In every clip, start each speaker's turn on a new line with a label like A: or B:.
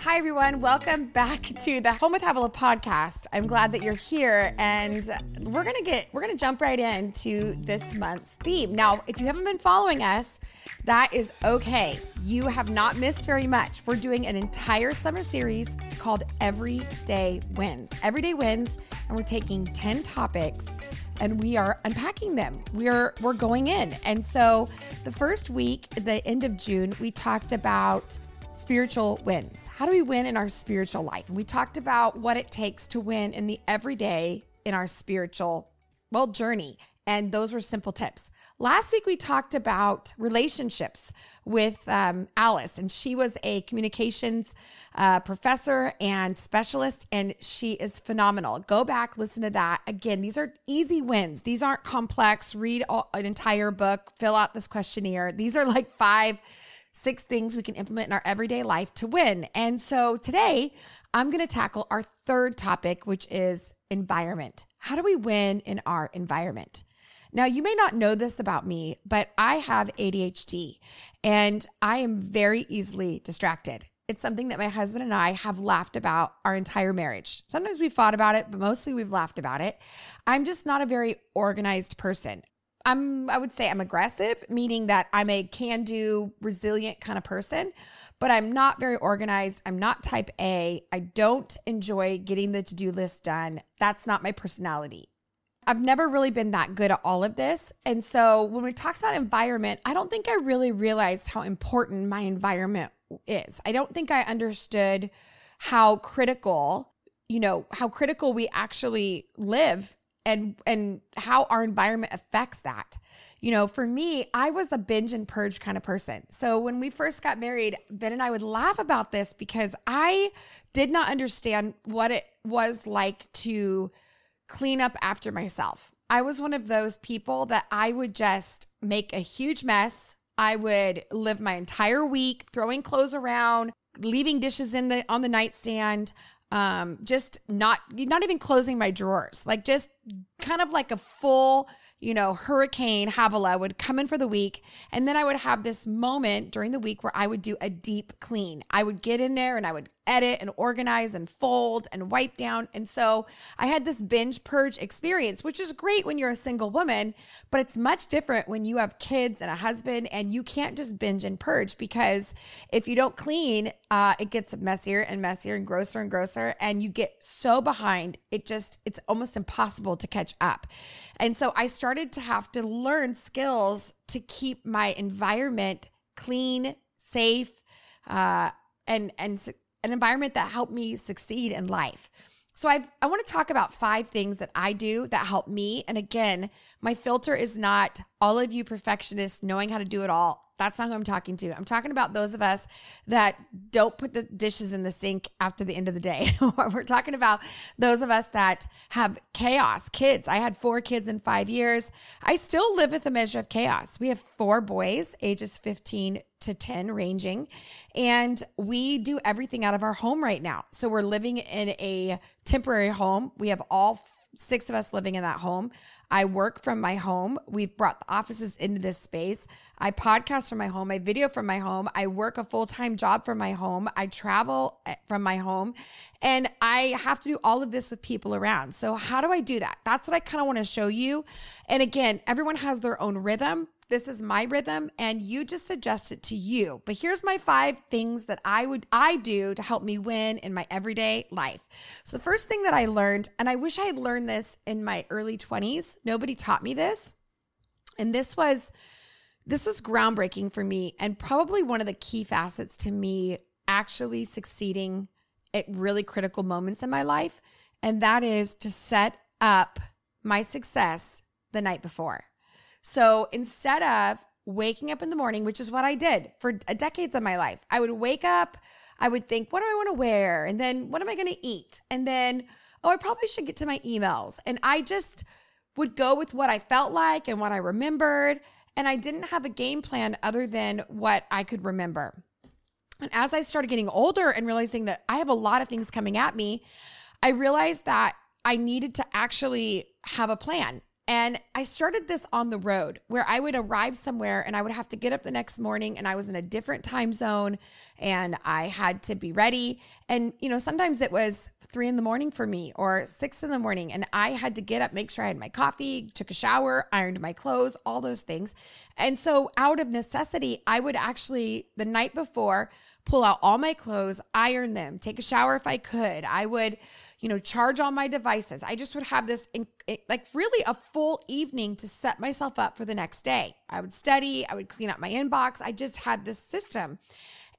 A: Hi, everyone. Welcome back to the Home with Havilah podcast. I'm glad that you're here, and we're gonna get we're gonna jump right into this month's theme. Now, if you haven't been following us, that is okay. You have not missed very much. We're doing an entire summer series called Everyday Wins. Everyday Wins, and we're taking 10 topics and we are unpacking them. We're we're going in. And so the first week, the end of June, we talked about spiritual wins. How do we win in our spiritual life? And we talked about what it takes to win in the everyday in our spiritual, well, journey. And those were simple tips. Last week, we talked about relationships with um, Alice, and she was a communications uh, professor and specialist, and she is phenomenal. Go back, listen to that. Again, these are easy wins. These aren't complex. Read all, an entire book, fill out this questionnaire. These are like five six things we can implement in our everyday life to win. And so today, I'm going to tackle our third topic, which is environment. How do we win in our environment? Now, you may not know this about me, but I have ADHD and I am very easily distracted. It's something that my husband and I have laughed about our entire marriage. Sometimes we've fought about it, but mostly we've laughed about it. I'm just not a very organized person. I'm I would say I'm aggressive, meaning that I'm a can-do, resilient kind of person, but I'm not very organized. I'm not type A. I don't enjoy getting the to-do list done. That's not my personality. I've never really been that good at all of this. And so when we talk about environment, I don't think I really realized how important my environment is. I don't think I understood how critical, you know, how critical we actually live and and how our environment affects that. You know, for me, I was a binge and purge kind of person. So when we first got married, Ben and I would laugh about this because I did not understand what it was like to clean up after myself. I was one of those people that I would just make a huge mess. I would live my entire week throwing clothes around, leaving dishes in the on the nightstand um just not not even closing my drawers like just kind of like a full you know, Hurricane Havilah would come in for the week. And then I would have this moment during the week where I would do a deep clean. I would get in there and I would edit and organize and fold and wipe down. And so I had this binge purge experience, which is great when you're a single woman, but it's much different when you have kids and a husband and you can't just binge and purge because if you don't clean, uh, it gets messier and messier and grosser and grosser. And you get so behind, it just, it's almost impossible to catch up. And so I started to have to learn skills to keep my environment clean, safe, uh, and and an environment that helped me succeed in life. So I've, I want to talk about five things that I do that help me. And again, my filter is not all of you perfectionists knowing how to do it all. That's not who I'm talking to. I'm talking about those of us that don't put the dishes in the sink after the end of the day. We're talking about those of us that have chaos, kids. I had four kids in five years. I still live with a measure of chaos. We have four boys, ages 15 to 10 ranging, and we do everything out of our home right now. So we're living in a temporary home. We have all six of us living in that home. I work from my home. We've brought the offices into this space. I podcast from my home. I video from my home. I work a full time job from my home. I travel eh, from my home. And I have to do all of this with people around. So, how do I do that? That's what I kind of want to show you. And again, everyone has their own rhythm. This is my rhythm and you just adjust it to you. But here's my five things that I would I do to help me win in my everyday life. So the first thing that I learned and I wish I had learned this in my early 20s. Nobody taught me this. And this was this was groundbreaking for me and probably one of the key facets to me actually succeeding at really critical moments in my life and that is to set up my success the night before. So instead of waking up in the morning, which is what I did for uh, decades of my life, I would wake up, I would think, what do I want to wear? And then what am I going to eat? And then, oh, I probably should get to my emails. And I just would go with what I felt like and what I remembered. And I didn't have a game plan other than what I could remember. And as I started getting older and realizing that I have a lot of things coming at me, I realized that I needed to actually have a plan And I started this on the road where I would arrive somewhere and I would have to get up the next morning and I was in a different time zone and I had to be ready. And, you know, sometimes it was three in the morning for me or six in the morning. And I had to get up, make sure I had my coffee, took a shower, ironed my clothes, all those things. And so, out of necessity, I would actually, the night before, pull out all my clothes, iron them, take a shower if I could. I would, you know, charge all my devices. I just would have this, in, like, really a full evening to set myself up for the next day. I would study, I would clean up my inbox. I just had this system.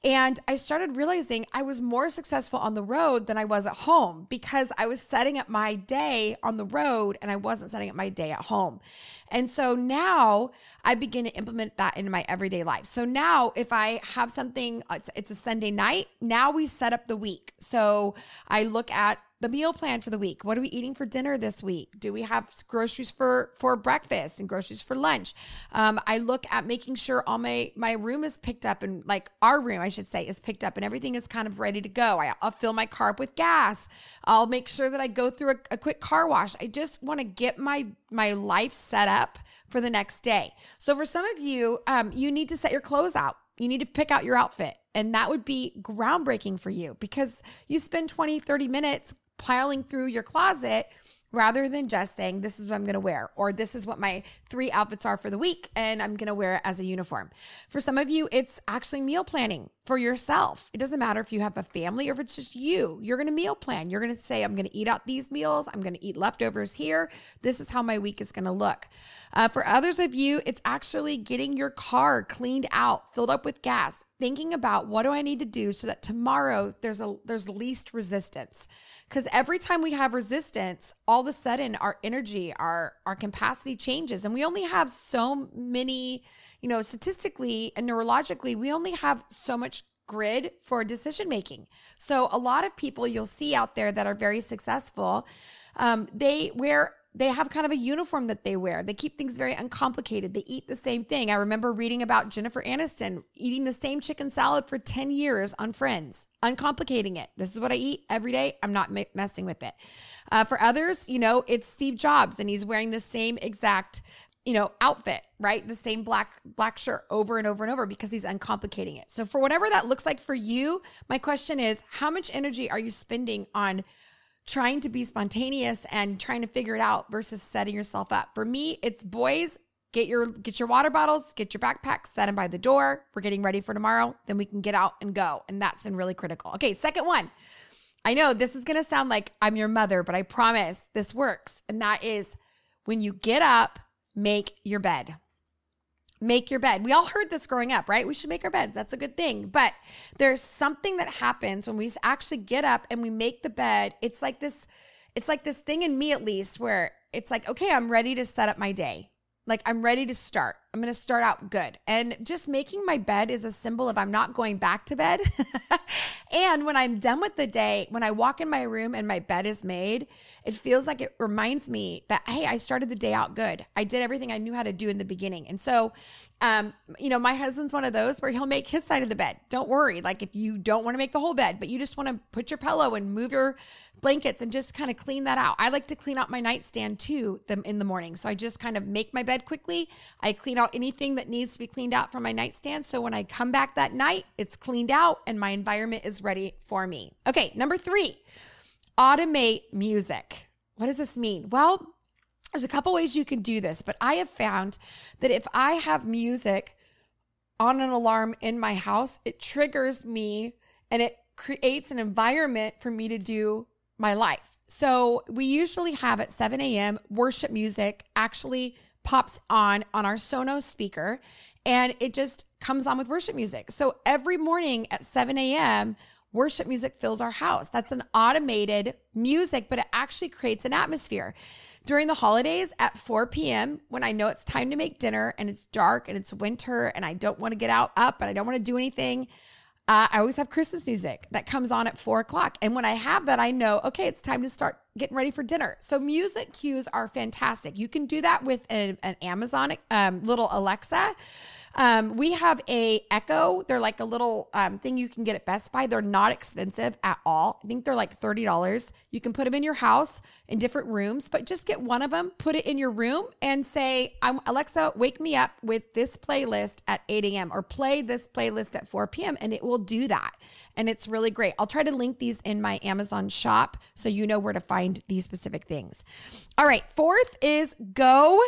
A: And I started realizing I was more successful on the road than I was at home because I was setting up my day on the road and I wasn't setting up my day at home. And so now I begin to implement that into my everyday life. So now if I have something, it's, it's a Sunday night, now we set up the week. So I look at the meal plan for the week. What are we eating for dinner this week? Do we have groceries for for breakfast and groceries for lunch? Um, I look at making sure all my my room is picked up and like our room, I should say, is picked up and everything is kind of ready to go. I, will fill my car up with gas. I'll make sure that I go through a, a quick car wash. I just want to get my my life set up for the next day. So for some of you, um, you need to set your clothes out. You need to pick out your outfit. And that would be groundbreaking for you because you spend 20, 30 minutes piling through your closet rather than just saying, This is what I'm going to wear, or this is what my three outfits are for the week, and I'm going to wear it as a uniform. For some of you, it's actually meal planning for yourself. It doesn't matter if you have a family or if it's just you. You're going to meal plan. You're going to say, I'm going to eat out these meals. I'm going to eat leftovers here. This is how my week is going to look. Uh, for others of you, it's actually getting your car cleaned out, filled up with gas, thinking about what do I need to do so that tomorrow there's a there's least resistance. Because every time we have resistance, all of a sudden our energy, our our capacity changes, and we only have so many you know, statistically and neurologically, we only have so much grid for decision making. So a lot of people you'll see out there that are very successful, um, they wear they have kind of a uniform that they wear. They keep things very uncomplicated. They eat the same thing. I remember reading about Jennifer Aniston eating the same chicken salad for 10 years on Friends, uncomplicating it. This is what I eat every day. I'm not messing with it. Uh, for others, you know, it's Steve Jobs and he's wearing the same exact you know, outfit, right? The same black black shirt over and over and over because he's uncomplicating it. So for whatever that looks like for you, my question is how much energy are you spending on trying to be spontaneous and trying to figure it out versus setting yourself up? For me, it's boys, get your get your water bottles, get your backpacks, set them by the door. We're getting ready for tomorrow, then we can get out and go. And that's been really critical. Okay, second one. I know this is going to sound like I'm your mother, but I promise this works. And that is when you get up make your bed. Make your bed. We all heard this growing up, right? We should make our beds. That's a good thing. But there's something that happens when we actually get up and we make the bed. It's like this it's like this thing in me at least where it's like, okay, I'm ready to set up my day. Like I'm ready to start. I'm going to start out good. And just making my bed is a symbol of I'm not going back to bed. and when I'm done with the day, when I walk in my room and my bed is made, it feels like it reminds me that, hey, I started the day out good. I did everything I knew how to do in the beginning. And so, um, you know, my husband's one of those where he'll make his side of the bed. Don't worry. Like if you don't want to make the whole bed, but you just want to put your pillow and move your blankets and just kind of clean that out. I like to clean out my nightstand too in the morning. So I just kind of make my bed quickly. I clean out anything that needs to be cleaned out from my nightstand. So when I come back that night, it's cleaned out and my environment is ready for me. Okay, number three, automate music. What does this mean? Well, there's a couple ways you can do this, but I have found that if I have music on an alarm in my house, it triggers me and it creates an environment for me to do my life. So we usually have at 7 a.m. worship music actually pops on on our Sonos speaker and it just comes on with worship music. So every morning at 7 a.m., worship music fills our house. That's an automated music, but it actually creates an atmosphere. During the holidays at 4 p.m., when I know it's time to make dinner and it's dark and it's winter and I don't want to get out up and I don't want to do anything, uh, I always have Christmas music that comes on at four o'clock. And when I have that, I know, okay, it's time to start getting ready for dinner. So music cues are fantastic. You can do that with an, an Amazon um, little Alexa. Um, we have a Echo. They're like a little um, thing you can get at Best Buy. They're not expensive at all. I think they're like thirty dollars. You can put them in your house in different rooms, but just get one of them, put it in your room, and say, "Alexa, wake me up with this playlist at 8 a.m. or play this playlist at 4 p.m." and it will do that, and it's really great. I'll try to link these in my Amazon shop so you know where to find these specific things. All right, fourth is go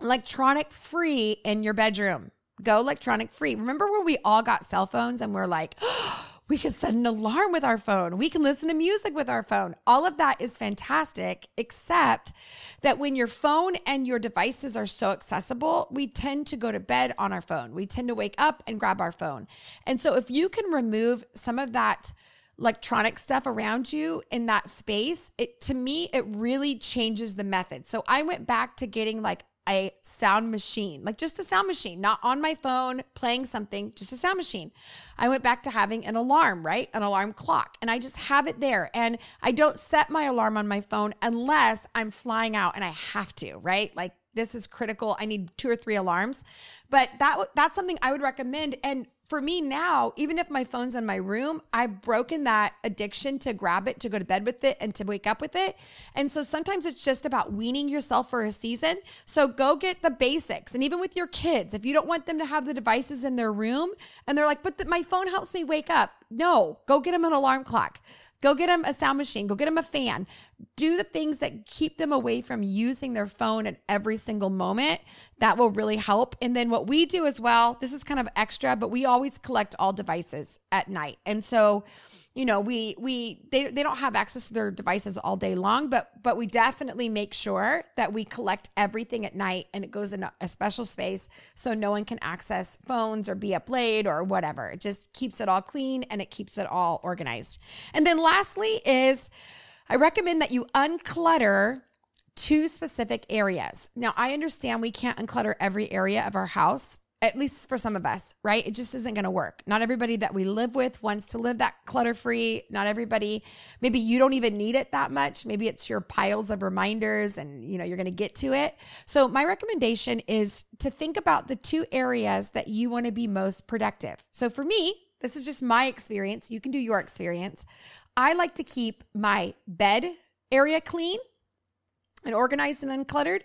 A: electronic free in your bedroom. Go electronic free. Remember when we all got cell phones and we're like, oh, we can set an alarm with our phone. We can listen to music with our phone. All of that is fantastic, except that when your phone and your devices are so accessible, we tend to go to bed on our phone. We tend to wake up and grab our phone. And so if you can remove some of that, electronic stuff around you in that space, it to me it really changes the method. So I went back to getting like a sound machine, like just a sound machine, not on my phone playing something, just a sound machine. I went back to having an alarm, right? An alarm clock. And I just have it there. And I don't set my alarm on my phone unless I'm flying out and I have to, right? Like this is critical. I need two or three alarms. But that that's something I would recommend and for me now, even if my phone's in my room, I've broken that addiction to grab it, to go to bed with it, and to wake up with it. And so sometimes it's just about weaning yourself for a season. So go get the basics. And even with your kids, if you don't want them to have the devices in their room and they're like, but the, my phone helps me wake up, no, go get them an alarm clock. Go get them a sound machine, go get them a fan. Do the things that keep them away from using their phone at every single moment. That will really help. And then what we do as well, this is kind of extra, but we always collect all devices at night. And so you know we we they, they don't have access to their devices all day long but but we definitely make sure that we collect everything at night and it goes in a, a special space so no one can access phones or be up late or whatever. It just keeps it all clean and it keeps it all organized. And then lastly is i recommend that you unclutter two specific areas. Now i understand we can't unclutter every area of our house at least for some of us, right? It just isn't going to work. Not everybody that we live with wants to live that clutter free. Not everybody, maybe you don't even need it that much. Maybe it's your piles of reminders and you know, you're going to get to it. So my recommendation is to think about the two areas that you want to be most productive. So for me, this is just my experience. You can do your experience. I like to keep my bed area clean and organized and uncluttered.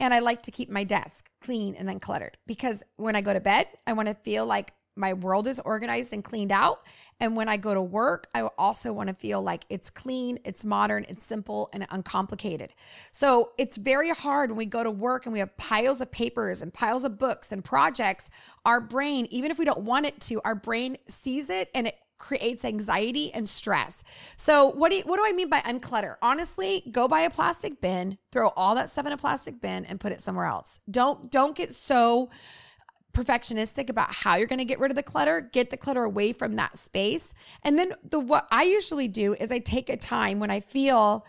A: And I like to keep my desk clean and uncluttered because when I go to bed, I want to feel like my world is organized and cleaned out. And when I go to work, I also want to feel like it's clean, it's modern, it's simple, and uncomplicated. So it's very hard when we go to work and we have piles of papers and piles of books and projects. Our brain, even if we don't want it to, our brain sees it and it creates anxiety and stress. So what do you, what do I mean by unclutter? Honestly, go buy a plastic bin, throw all that stuff in a plastic bin and put it somewhere else. Don't don't get so perfectionistic about how you're going to get rid of the clutter get the clutter away from that space and then the what i usually do is i take a time when i feel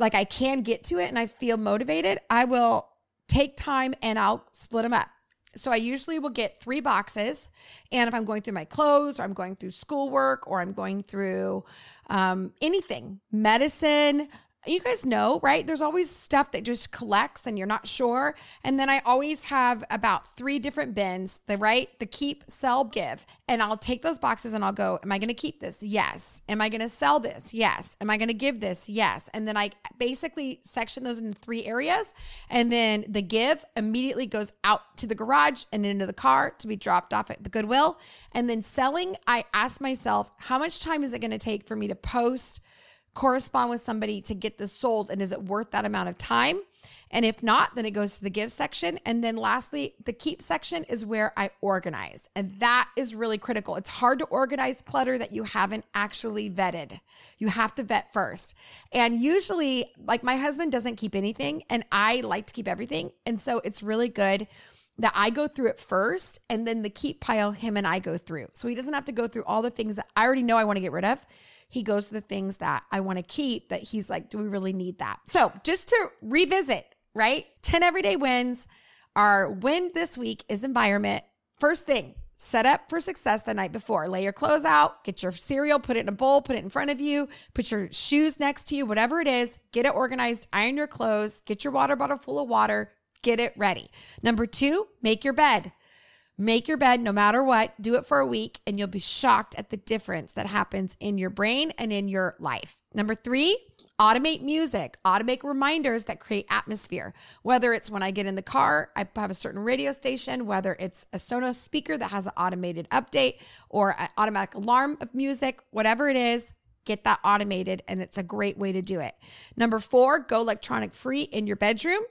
A: like i can get to it and i feel motivated i will take time and i'll split them up so I usually will get three boxes. And if I'm going through my clothes or I'm going through schoolwork or I'm going through um, anything, medicine, you guys know, right? There's always stuff that just collects and you're not sure. And then I always have about three different bins the right, the keep, sell, give. And I'll take those boxes and I'll go, Am I going to keep this? Yes. Am I going to sell this? Yes. Am I going to give this? Yes. And then I basically section those into three areas. And then the give immediately goes out to the garage and into the car to be dropped off at the Goodwill. And then selling, I ask myself, How much time is it going to take for me to post? Correspond with somebody to get this sold and is it worth that amount of time? And if not then it goes to the give section. And then lastly the keep section is where i organize. And that is really critical. It's hard to organize clutter that you haven't actually vetted. You have to vet first. And usually like my husband doesn't keep anything and i like to keep everything. And so it's really good that I go through it first and then the keep pile him and I go through. So he doesn't have to go through all the things that I already know I want to get rid of he goes to the things that I want to keep that he's like, do we really need that? So just to revisit, right? 10 everyday wins. Our win this week is environment. First thing, set up for success the night before. Lay your clothes out, get your cereal, put it in a bowl, put it in front of you, put your shoes next to you, whatever it is, get it organized, iron your clothes, get your water bottle full of water, get it ready. Number two, make your bed. Make your bed no matter what. Do it for a week, and you'll be shocked at the difference that happens in your brain and in your life. Number three, automate music, automate reminders that create atmosphere. Whether it's when I get in the car, I have a certain radio station, whether it's a Sonos speaker that has an automated update or an automatic alarm of music, whatever it is, get that automated. And it's a great way to do it. Number four, go electronic free in your bedroom.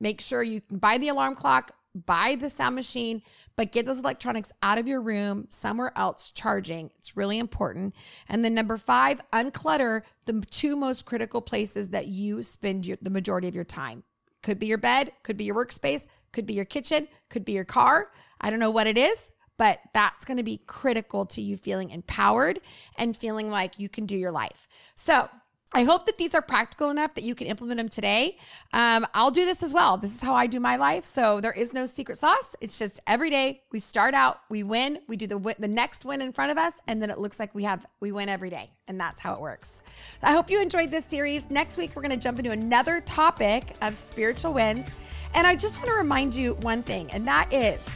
A: Make sure you buy the alarm clock, buy the sound machine, but get those electronics out of your room somewhere else charging. It's really important. And then number five, unclutter the two most critical places that you spend your, the majority of your time. Could be your bed, could be your workspace, could be your kitchen, could be your car. I don't know what it is, but that's going to be critical to you feeling empowered and feeling like you can do your life. So, I hope that these are practical enough that you can implement them today. Um, I'll do this as well. This is how I do my life. So there is no secret sauce. It's just every day we start out, we win, we do the the next win in front of us, and then it looks like we have we win every day, and that's how it works. I hope you enjoyed this series. Next week we're going to jump into another topic of spiritual wins, and I just want to remind you one thing, and that is,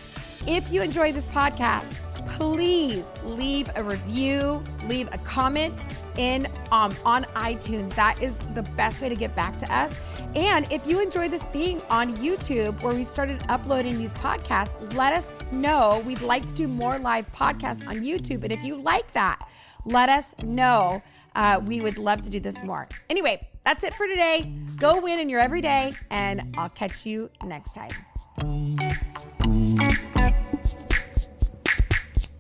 A: if you enjoy this podcast please leave a review, leave a comment in um, on iTunes. That is the best way to get back to us. And if you enjoy this being on YouTube, where we started uploading these podcasts, let us know. We'd like to do more live podcasts on YouTube. And if you like that, let us know. Uh, we would love to do this more. Anyway, that's it for today. Go win in your everyday, and I'll catch you next time.